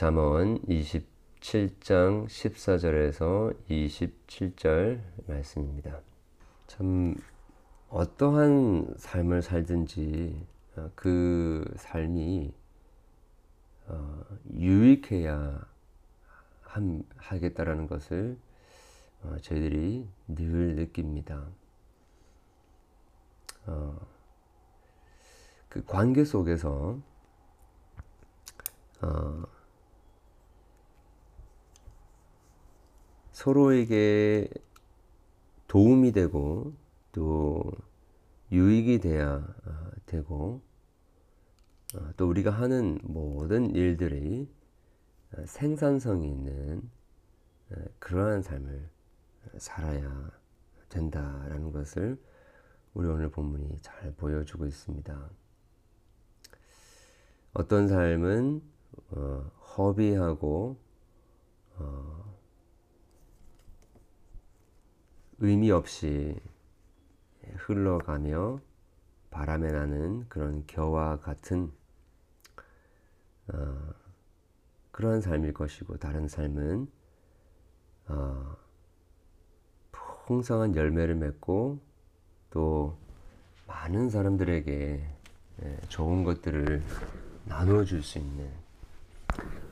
잠언 27장 14절에서 27절 말씀입니다. 참 어떠한 삶을 살든지 어, 그 삶이 어, 유익해야 함, 하겠다라는 것을 어, 저희들이 늘 느낍니다. 어, 그 관계 속에서 서로에게 도움이 되고 또 유익이 돼야 어, 되고 어, 또 우리가 하는 모든 일들이 어, 생산성이 있는 그러한 삶을 살아야 된다라는 것을 우리 오늘 본문이 잘 보여주고 있습니다. 어떤 삶은 허비하고 의미 없이 흘러가며 바람에 나는 그런 겨와 같은 어, 그러한 삶일 것이고 다른 삶은 어, 풍성한 열매를 맺고 또 많은 사람들에게 예, 좋은 것들을 나눠줄 수 있는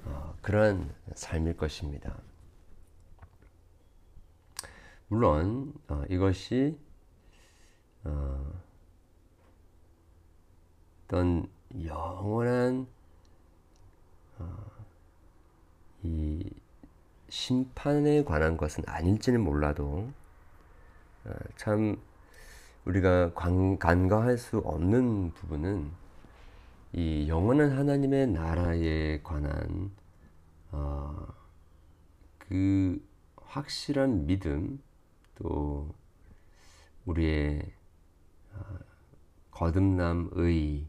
어, 그러한 삶일 것입니다. 물론 어, 이것이 어, 어떤 영원한 어, 이 심판에 관한 것은 아닐지는 몰라도 어, 참 우리가 관, 간과할 수 없는 부분은 이 영원한 하나님의 나라에 관한 어, 그 확실한 믿음 또 우리의 어, 거듭남의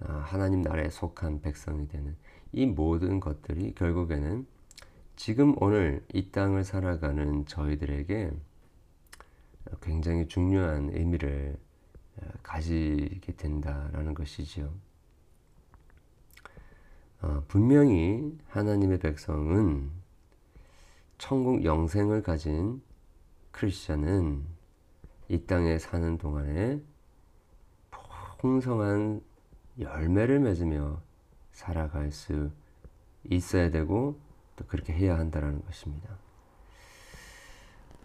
어, 하나님 나라에 속한 백성이 되는 이 모든 것들이 결국에는 지금 오늘 이 땅을 살아가는 저희들에게 굉장히 중요한 의미를 어, 가지게 된다라는 것이지요. 어, 분명히 하나님의 백성은 천국 영생을 가진 크리스천은 이 땅에 사는 동안에 풍성한 열매를 맺으며 살아갈 수 있어야 되고 또 그렇게 해야 한다는 것입니다.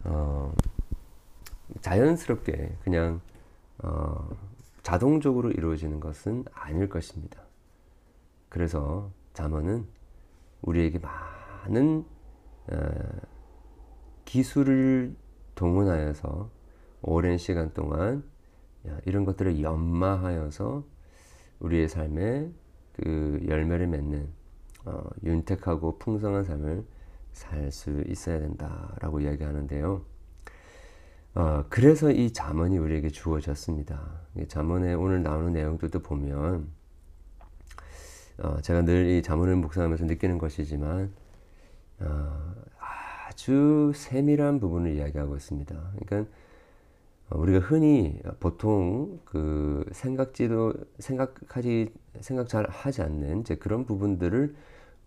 어, 자연스럽게 그냥 어, 자동적으로 이루어지는 것은 아닐 것입니다. 그래서 잠언은 우리에게 많은 어, 기술을 동원하여서 오랜 시간 동안 이런 것들을 연마하여서 우리의 삶에 그 열매를 맺는 어, 윤택하고 풍성한 삶을 살 수 있어야 된다라고 이야기하는데요. 어, 그래서 이 잠언이 우리에게 주어졌습니다. 잠언에 오늘 나오는 내용들도 보면 어, 제가 늘 이 잠언을 묵상하면서 느끼는 것이지만 어, 아주 세밀한 부분을 이야기하고 있습니다. 그러니까 우리가 흔히 보통 그 생각지도 생각하지 생각 잘 하지 않는 이제 그런 부분들을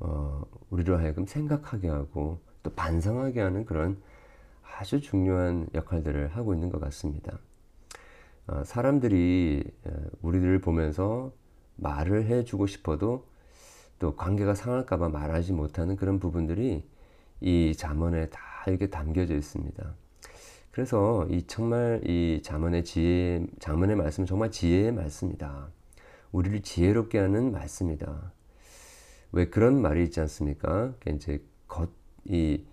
어, 우리로 하여금 생각하게 하고 또 반성하게 하는 그런 아주 중요한 역할들을 하고 있는 것 같습니다. 어, 사람들이 우리들을 보면서 말을 해주고 싶어도 또 관계가 상할까봐 말하지 못하는 그런 부분들이 이 잠언에 다 이렇게 담겨져 있습니다. 그래서 이 정말 이 잠언의 지혜, 잠언의 말씀은 정말 지혜의 말씀이다. 우리를 지혜롭게 하는 말씀이다. 왜 그런 말이 있지 않습니까? 이제 겉, 이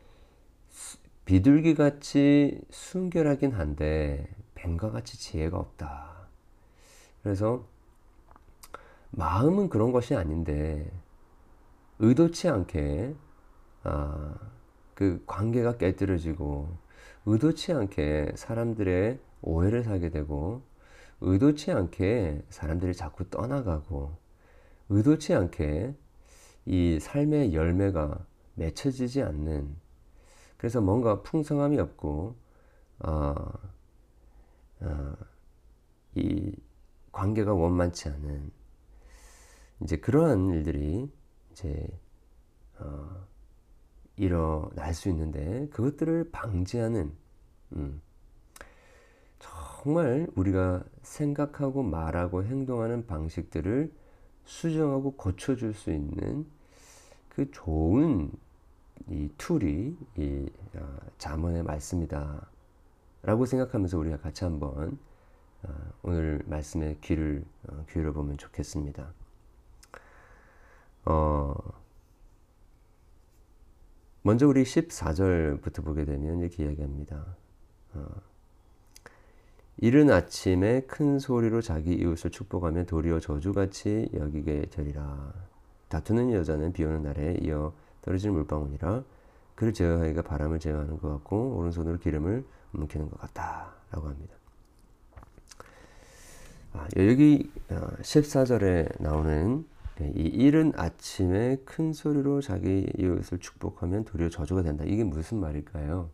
비둘기 같이 순결하긴 한데 뱀과 같이 지혜가 없다. 그래서 마음은 그런 것이 아닌데 의도치 않게 아, 그 관계가 깨뜨려지고 의도치 않게 사람들의 오해를 사게 되고 의도치 않게 사람들이 자꾸 떠나가고 의도치 않게 이 삶의 열매가 맺혀지지 않는 그래서 뭔가 풍성함이 없고 어, 어, 이 관계가 원만치 않은 이제 그러한 일들이 이제 어, 일어날 수 있는데 그것들을 방지하는 음, 정말 우리가 생각하고 말하고 행동하는 방식들을 수정하고 고쳐줄 수 있는 그 좋은 이 툴이 이 어, 자문의 말씀이다. 라고 생각하면서 우리가 같이 한번 어, 오늘 말씀에 귀를 어, 기울여 보면 좋겠습니다. 어, 먼저 우리 14절부터 보게 되면 이렇게 이야기합니다. 어, 이른 아침에 큰 소리로 자기 이웃을 축복하며 도리어 저주같이 여기게 되리라. 다투는 여자는 비 오는 날에 이어 떨어지는 물방울이라 그를 제어하기가 바람을 제어하는 것 같고 오른손으로 기름을 움키는 것 같다 라고 합니다. 아, 여기 14절에 어, 나오는 이 이른 아침에 큰 소리로 자기 이웃을 축복하면 도리어 저주가 된다. 이게 무슨 말일까요?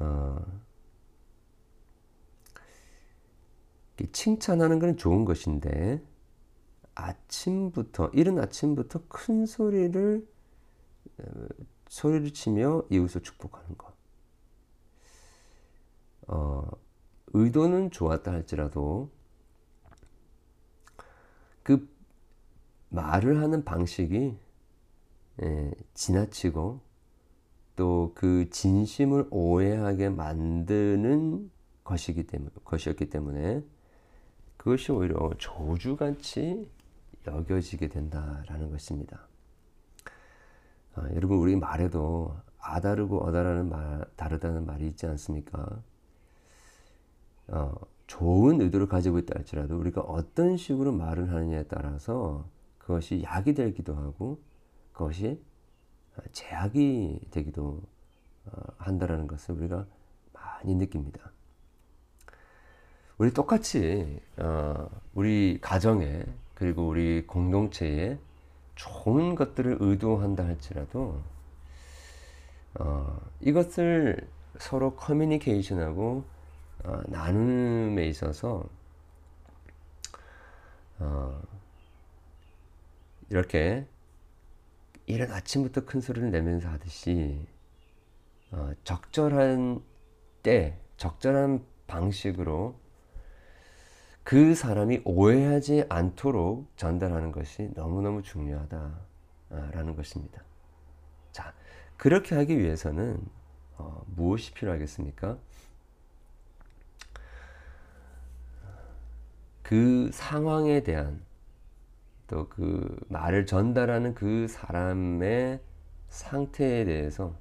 어, 칭찬하는 것은 좋은 것인데 아침부터 이른 아침부터 큰 소리를 어, 소리를 치며 이웃을 축복하는 것. 어, 의도는 좋았다 할지라도 그 말을 하는 방식이 예, 지나치고 또 그 진심을 오해하게 만드는 것이기 때문에 것이었기 때문에 그것이 오히려 조주같이 여겨지게 된다라는 것입니다. 아, 여러분 우리 말에도 아다르고 어다라는 말 다르다는 말이 있지 않습니까? 어, 좋은 의도를 가지고 있다 할지라도 우리가 어떤 식으로 말을 하느냐에 따라서 그것이 약이 되기도 하고 그것이 제약이 되기도 어, 한다라는 것을 우리가 많이 느낍니다. 우리 똑같이 어, 우리 가정에 그리고 우리 공동체에 좋은 것들을 의도한다 할지라도 어, 이것을 서로 커뮤니케이션하고 어, 나눔에 있어서 어, 이렇게 이른 아침부터 큰 소리를 내면서 하듯이 어, 적절한 때, 적절한 방식으로 그 사람이 오해하지 않도록 전달하는 것이 너무너무 중요하다라는 것입니다. 자, 그렇게 하기 위해서는 어, 무엇이 필요하겠습니까? 그 상황에 대한 또 그 말을 전달하는 그 사람의 상태에 대해서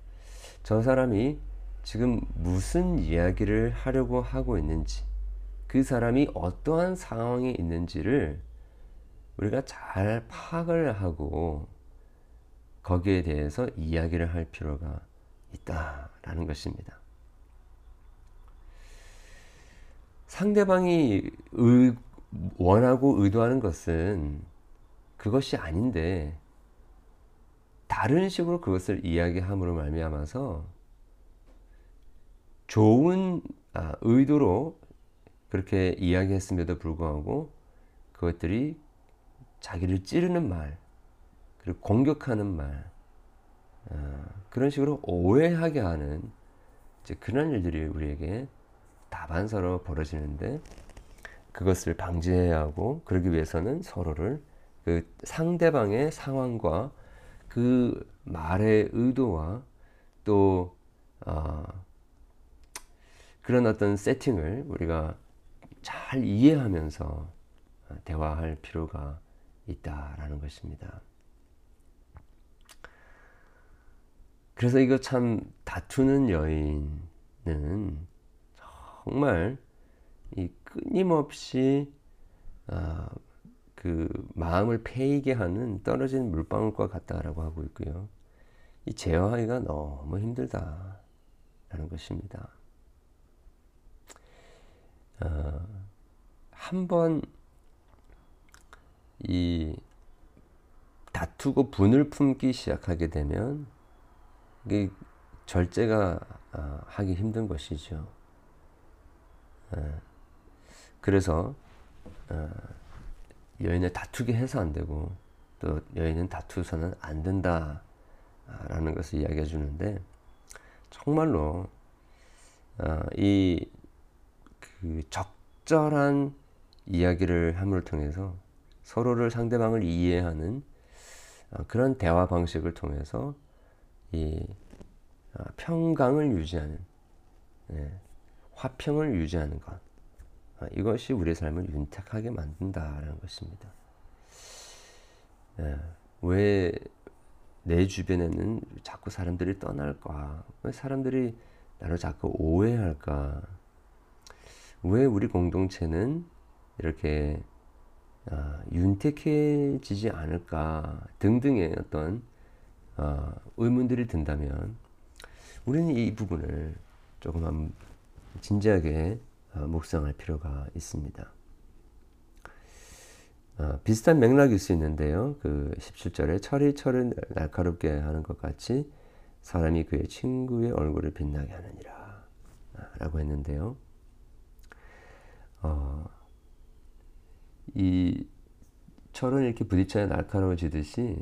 저 사람이 지금 무슨 이야기를 하려고 하고 있는지 그 사람이 어떠한 상황에 있는지를 우리가 잘 파악을 하고 거기에 대해서 이야기를 할 필요가 있다라는 것입니다. 상대방이 의, 원하고 의도하는 것은 그것이 아닌데 다른 식으로 그것을 이야기함으로 말미암아서 좋은 아, 의도로 그렇게 이야기했음에도 불구하고 그것들이 자기를 찌르는 말 그리고 공격하는 말 아, 그런 식으로 오해하게 하는 그런 일들이 우리에게 다반사로 벌어지는데 그것을 방지해야 하고 그러기 위해서는 서로를 그 상대방의 상황과 그 말의 의도와 또 어, 그런 어떤 세팅을 우리가 잘 이해하면서 대화할 필요가 있다라는 것입니다. 그래서 이거 참 다투는 여인은 정말 이 끊임없이 아, 그 마음을 패이게 하는 떨어진 물방울과 같다라고 하고 있고요. 이 제어하기가 너무 힘들다라는 것입니다. 어, 한번 이 다투고 분을 품기 시작하게 되면 이게 절제가 어, 하기 힘든 것이죠. 어, 그래서 어, 여인을 다투게 해서 안 되고 또 여인은 다투서는 안 된다라는 것을 이야기해 주는데 정말로 어, 이그 적절한 이야기를 함을 통해서 서로를 상대방을 이해하는 어, 그런 대화 방식을 통해서 이 어, 평강을 유지하는 예, 화평을 유지하는 것. 어, 이것이 우리의 삶을 윤택하게 만든다라는 것입니다. 예, 왜내 주변에는 자꾸 사람들이 떠날까? 왜 사람들이 나를 자꾸 오해할까? 왜 우리 공동체는 이렇게 어, 윤택해지지 않을까 등등의 어떤 어, 의문들이 든다면 우리는 이 부분을 조금 진지하게 어, 묵상할 필요가 있습니다. 어, 비슷한 맥락일 수 있는데요. 그 17절에 철이 철을 날카롭게 하는 것 같이 사람이 그의 친구의 얼굴을 빛나게 하느니라 라고 했는데요. 어, 이 철은 이렇게 부딪혀야 날카로워지듯이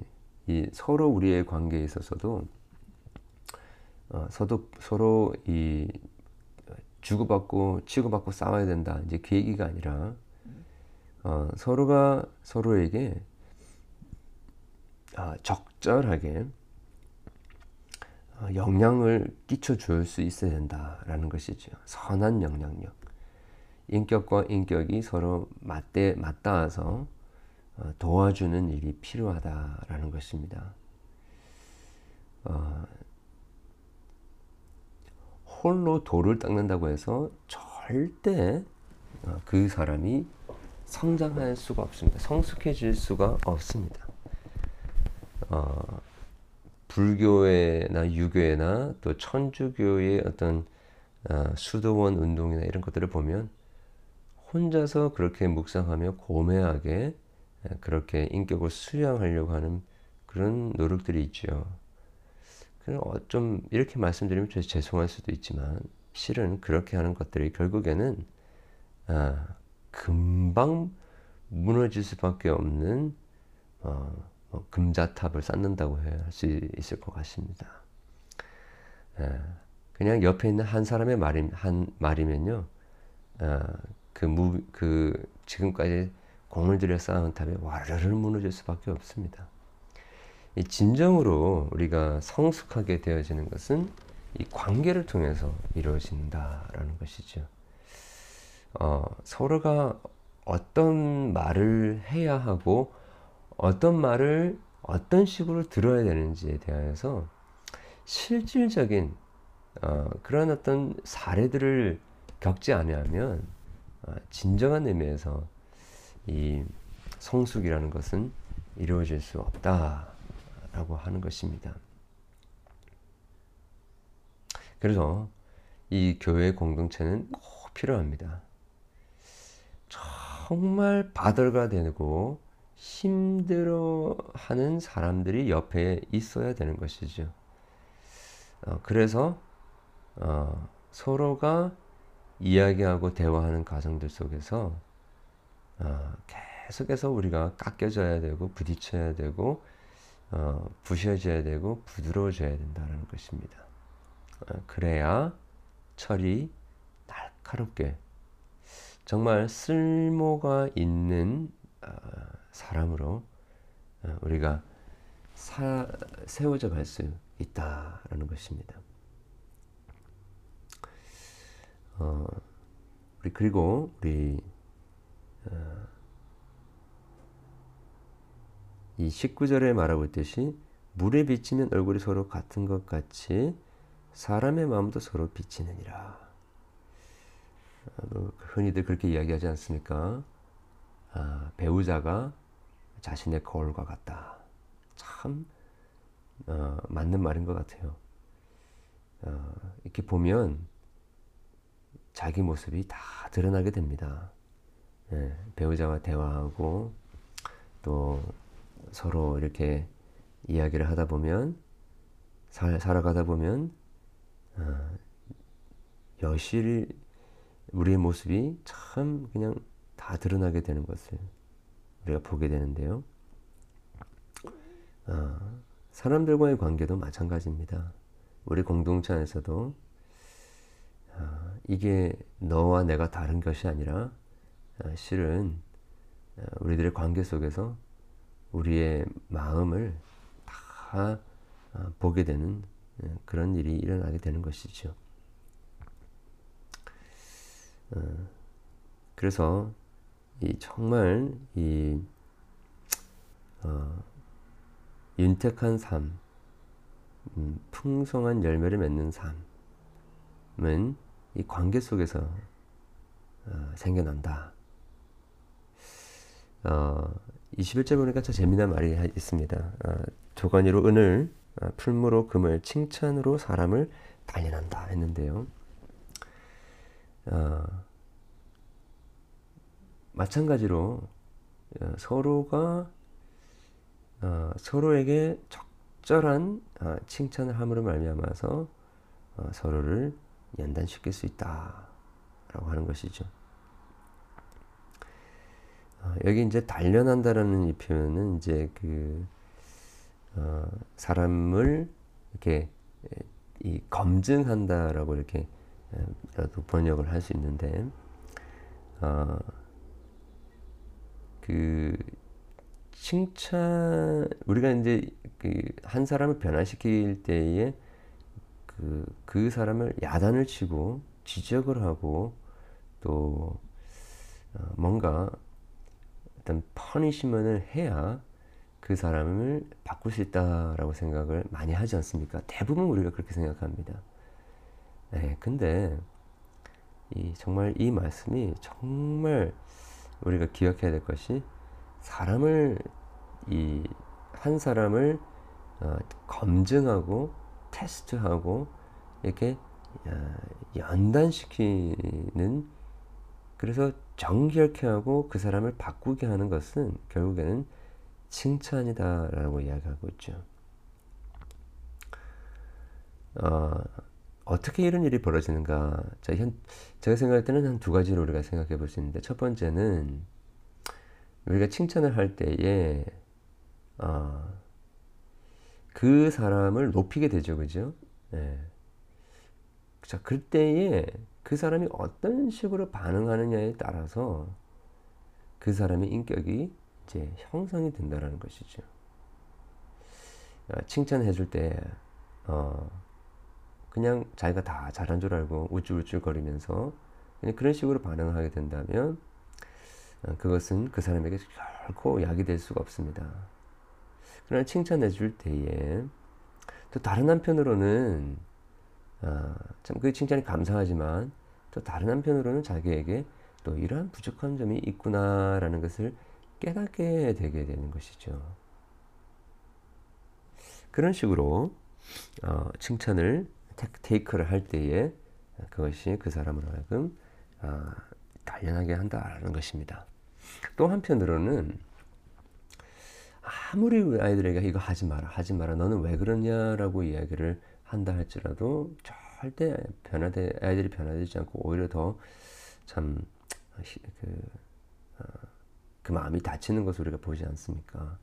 이 서로 우리의 관계에 있어서도 어, 서도 서로 이 주고받고 치고받고 싸워야 된다. 이제 그 얘기가 아니라 어, 서로가 서로에게 어, 적절하게 어, 영향을 끼쳐 줄 수 있어야 된다라는 것이죠. 선한 영향력. 인격과 인격이 서로 맞대 맞닿아서 어, 도와주는 일이 필요하다라는 것입니다. 어, 홀로 돌을 닦는다고 해서 절대 어, 그 사람이 성장할 수가 없습니다. 성숙해질 수가 없습니다. 어, 불교회나 유교회나 또 천주교의 어떤 어, 수도원 운동이나 이런 것들을 보면 혼자서 그렇게 묵상하며 고매하게 그렇게 인격을 수양하려고 하는 그런 노력들이 있죠. 어, 좀 이렇게 말씀드리면 죄송할 수도 있지만 실은 그렇게 하는 것들이 결국에는 아, 금방 무너질 수밖에 없는 어, 뭐 금자탑을 쌓는다고 할 수 있을 것 같습니다. 아, 그냥 옆에 있는 한 사람의 말이, 한 말이면요, 아, 그, 무, 그 지금까지 공을 들여 쌓은 탑이 와르르 무너질 수밖에 없습니다. 진정으로 우리가 성숙하게 되어지는 것은 이 관계를 통해서 이루어진다라는 것이죠. 어, 서로가 어떤 말을 해야 하고 어떤 말을 어떤 식으로 들어야 되는지에 대하여서 실질적인 어, 그런 어떤 사례들을 겪지 않으면 어, 진정한 의미에서 이 성숙이라는 것은 이루어질 수 없다 라고 하는 것입니다. 그래서 이 교회 공동체는 꼭 필요합니다. 정말 바들가 되고 힘들어하는 사람들이 옆에 있어야 되는 것이죠. 어, 그래서 어, 서로가 이야기하고 대화하는 과정들 속에서 어, 계속해서 우리가 깎여져야 되고 부딪혀야 되고 어, 부셔져야 되고 부드러워져야 된다는 것입니다. 어, 그래야 철이 날카롭게 정말 쓸모가 있는 어, 사람으로 어, 우리가 사, 세워져 갈 수 있다라는 것입니다. 어, 우리 그리고 우리 어, 이 19절에 말하고 있듯이 물에 비치면 얼굴이 서로 같은 것 같이 사람의 마음도 서로 비치느니라. 어, 흔히들 그렇게 이야기하지 않습니까? 아, 배우자가 자신의 거울과 같다. 참 어, 맞는 말인 것 같아요. 어, 이렇게 보면 자기 모습이 다 드러나게 됩니다. 예, 배우자와 대화하고 또 서로 이렇게 이야기를 하다 보면 살, 살아가다 보면 어, 여실 우리의 모습이 참 그냥 다 드러나게 되는 것을 우리가 보게 되는데요. 사람들과의 관계도 마찬가지입니다. 우리 공동체 안에서도 아, 이게 너와 내가 다른 것이 아니라 아, 실은 아, 우리들의 관계 속에서 우리의 마음을 다 보게 되는 그런 일이 일어나게 되는 것이죠. 그래서 이 정말 이 어, 윤택한 삶, 음, 풍성한 열매를 맺는 삶은 이 관계 속에서 어, 생겨난다. 어, 21절 보니까 참 재미난 말이 있습니다. 어, 조관이로 은을, 어, 풀무로 금을, 칭찬으로 사람을 단련한다 했는데요. 어, 마찬가지로 어, 서로가 어, 서로에게 적절한 어, 칭찬을 함으로 말미암아서 어, 서로를 연단시킬 수 있다라고 하는 것이죠. 어, 여기 이제 단련한다라는 이 표현은 이제 그 어, 사람을 이렇게 이 검증한다라고 이렇게 라도 번역을 할 수 있는데 어, 그 칭찬 우리가 이제 그 한 사람을 변화시킬 때에 그, 그 사람을 야단을 치고 지적을 하고 또 어, 뭔가 어떤 퍼니시먼을 해야 그 사람을 바꿀 수 있다라고 생각을 많이 하지 않습니까? 대부분 우리가 그렇게 생각합니다. 네, 근데 이 정말 이 말씀이 정말 우리가 기억해야 될 것이 사람을 이 한 사람을 어, 검증하고 테스트하고 이렇게 어, 연단시키는 그래서 정결케 하고 그 사람을 바꾸게 하는 것은 결국에는 칭찬이다라고 이야기하고 있죠. 어, 어떻게 이런 일이 벌어지는가? 자, 현, 제가 생각할 때는 한 두 가지로 우리가 생각해 볼 수 있는데, 첫 번째는 우리가 칭찬을 할 때에 어, 그 사람을 높이게 되죠, 그죠? 예. 자, 그때에 그 사람이 어떤 식으로 반응하느냐에 따라서 그 사람의 인격이 이제 형성이 된다라는 것이죠. 어, 칭찬해 줄 때, 어, 그냥 자기가 다 잘한 줄 알고 우쭐우쭐거리면서 그런 식으로 반응하게 된다면 어, 그것은 그 사람에게 결코 약이 될 수가 없습니다. 그러나 칭찬해 줄 때에 또 다른 한편으로는 아, 참그 칭찬이 감사하지만 또 다른 한편으로는 자기에게 또 이러한 부족한 점이 있구나라는 것을 깨닫게 되게 되는 것이죠. 그런 식으로 어, 칭찬을 테이크를 할 때에 그것이 그 사람으로 하여금 어, 단련하게 한다는 것입니다. 또 한편으로는 아무리 아이들에게 이거 하지 마라, 하지 마라, 너는 왜 그러냐라고 이야기를 한다 할지라도 절대 변화되 아이들이 변화되지 않고 오히려 더 참그 어, 그 마음이 다치는 것을 우리가 보지 않습니까?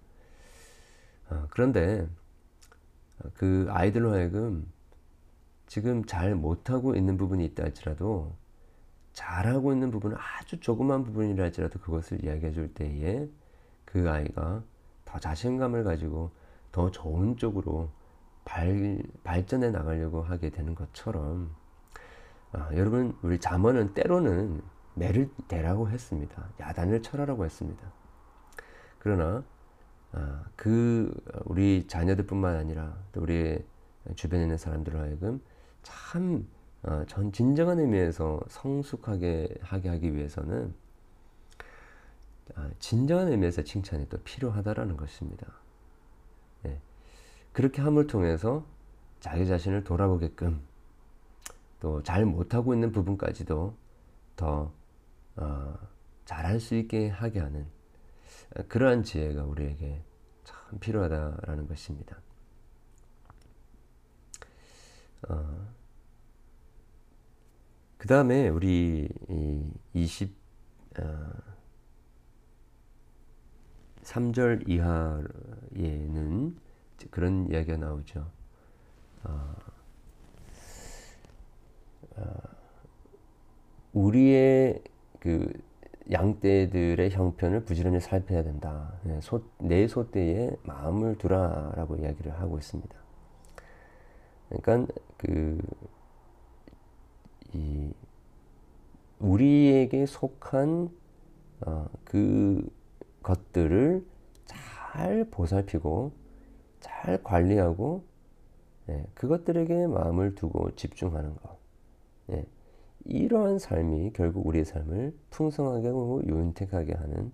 어, 그런데 그 아이들로 하여금 지금 잘 못하고 있는 부분이 있다 할지라도 잘하고 있는 부분은 아주 조그만 부분이라 할지라도 그것을 이야기해 줄 때에 그 아이가 더 자신감을 가지고 더 좋은 쪽으로 발, 발전해 나가려고 하게 되는 것처럼 아, 여러분 우리 잠언은 때로는 매를 대라고 했습니다. 야단을 쳐라라고 했습니다. 그러나 아, 그 우리 자녀들뿐만 아니라 또 우리 주변에 있는 사람들로 하여금 참 어, 전 진정한 의미에서 성숙하게 하게 하기 위해서는 아, 진정한 의미에서 칭찬이 또 필요하다라는 것입니다. 네. 그렇게 함을 통해서 자기 자신을 돌아보게끔 또 잘 못하고 있는 부분까지도 더 어, 잘할 수 있게 하게 하는 그러한 지혜가 우리에게 참 필요하다라는 것입니다. 어, 그 다음에 우리 20 어, 3절 이하에는 그 그런 이야기가 나오죠. 어, 어, 우리의 그 양떼들의 형편을 부지런히 살펴야 된다. 네, 소, 내 소떼에 마음을 두라라고 이야기를 하고 있습니다. 그러니까 그 이 우리에게 속한 어, 그 것들을 잘 보살피고 잘 관리하고 예, 그것들에게 마음을 두고 집중하는 것. 예, 이러한 삶이 결국 우리의 삶을 풍성하게 하고 윤택하게 하는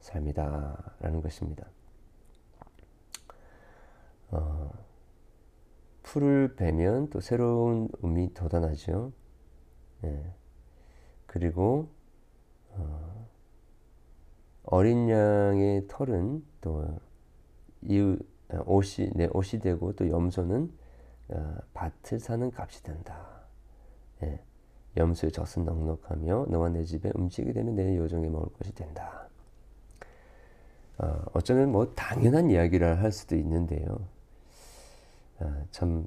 삶이다라는 것입니다. 어, 풀을 베면 또 새로운 음이 돋아나죠. 예, 그리고 어, 어린 양의 털은 또 이 옷이 내 옷이 되고 또 염소는 어, 밭을 사는 값이 된다. 예. 염소의 젖은 넉넉하며 너와 내 집에 음식이 되면 내 요정에 먹을 것이 된다. 어, 어쩌면 뭐 당연한 이야기를 할 수도 있는데요. 어, 참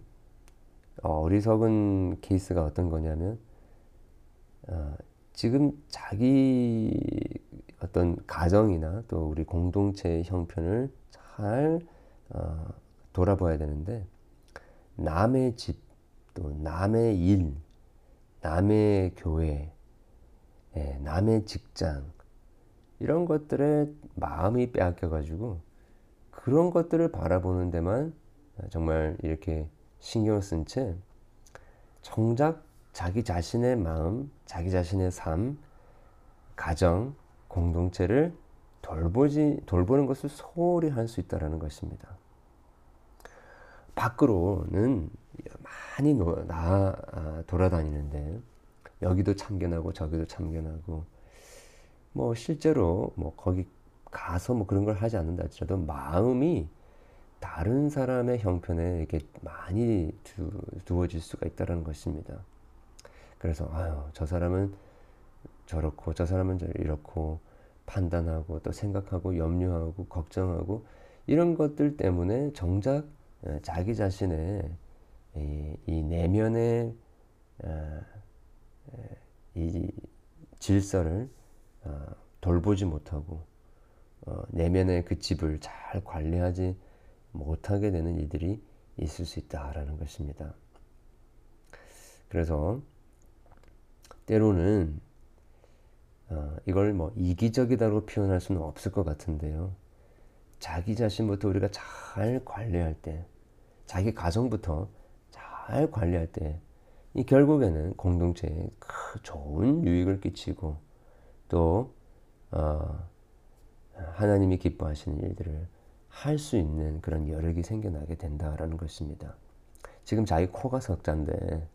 어리석은 케이스가 어떤 거냐면 어, 지금 자기 어떤 가정이나 또 우리 공동체의 형편을 잘 어, 돌아봐야 되는데 남의 집 또 남의 일 남의 교회, 예, 남의 직장 이런 것들에 마음이 빼앗겨가지고 그런 것들을 바라보는 데만 정말 이렇게 신경을 쓴 채 정작 자기 자신의 마음, 자기 자신의 삶, 가정, 공동체를 돌보지 돌보는 것을 소홀히 할 수 있다라는 것입니다. 밖으로는 많이 나 아, 돌아다니는데 여기도 참견하고 저기도 참견하고 뭐 실제로 뭐 거기 가서 뭐 그런 걸 하지 않는다 할지라도 마음이 다른 사람의 형편에 이렇게 많이 두, 두어질 수가 있다는 것입니다. 그래서 아유 저 사람은 저렇고 저 사람은 이렇고 판단하고 또 생각하고 염려하고 걱정하고 이런 것들 때문에 정작 어, 자기 자신의 이, 이 내면의 어, 이 질서를 어, 돌보지 못하고 내면의 그 집을 잘 관리하지 못하게 되는 이들이 있을 수 있다라는 것입니다. 그래서 때로는 이걸 뭐 이기적이다고 표현할 수는 없을 것 같은데요. 자기 자신부터 우리가 잘 관리할 때, 자기 가정부터 잘 관리할 때, 이 결국에는 공동체에 큰 좋은 유익을 끼치고 또 어, 하나님이 기뻐하시는 일들을 할 수 있는 그런 여력이 생겨나게 된다라는 것입니다. 지금 자기 코가 석자인데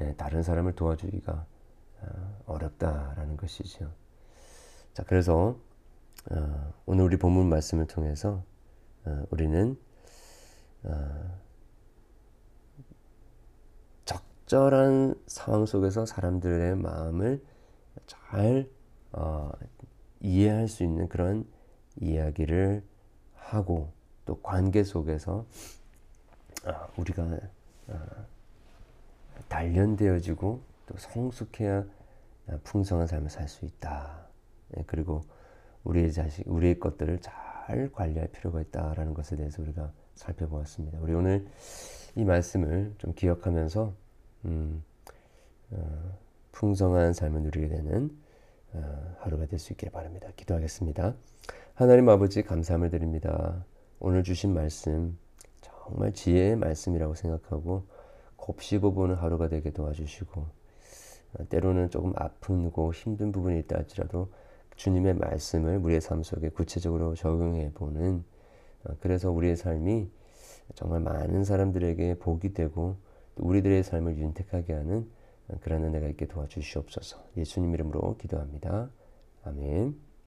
예, 다른 사람을 도와주기가 어, 어렵다라는 것이죠. 자, 그래서 어, 오늘 우리 본문 말씀을 통해서 어, 우리는 어, 적절한 상황 속에서 사람들의 마음을 잘 어, 이해할 수 있는 그런 이야기를 하고 또 관계 속에서 어, 우리가 어, 단련되어지고 또 성숙해야 풍성한 삶을 살 수 있다. 예, 그리고 우리의 자식, 우리의 것들을 잘 관리할 필요가 있다라는 것에 대해서 우리가 살펴보았습니다. 우리 오늘 이 말씀을 좀 기억하면서 음, 어, 풍성한 삶을 누리게 되는 어, 하루가 될 수 있길 바랍니다. 기도하겠습니다. 하나님 아버지 감사함을 드립니다. 오늘 주신 말씀 정말 지혜의 말씀이라고 생각하고 곱씹어 보는 하루가 되게 도와주시고 어, 때로는 조금 아프고 힘든 부분이 있다 할지라도 주님의 말씀을 우리의 삶 속에 구체적으로 적용해 보는 어, 그래서 우리의 삶이 정말 많은 사람들에게 복이 되고 우리들의 삶을 윤택하게 하는 그런 은혜가 있게 도와주시옵소서. 예수님 이름으로 기도합니다. 아멘.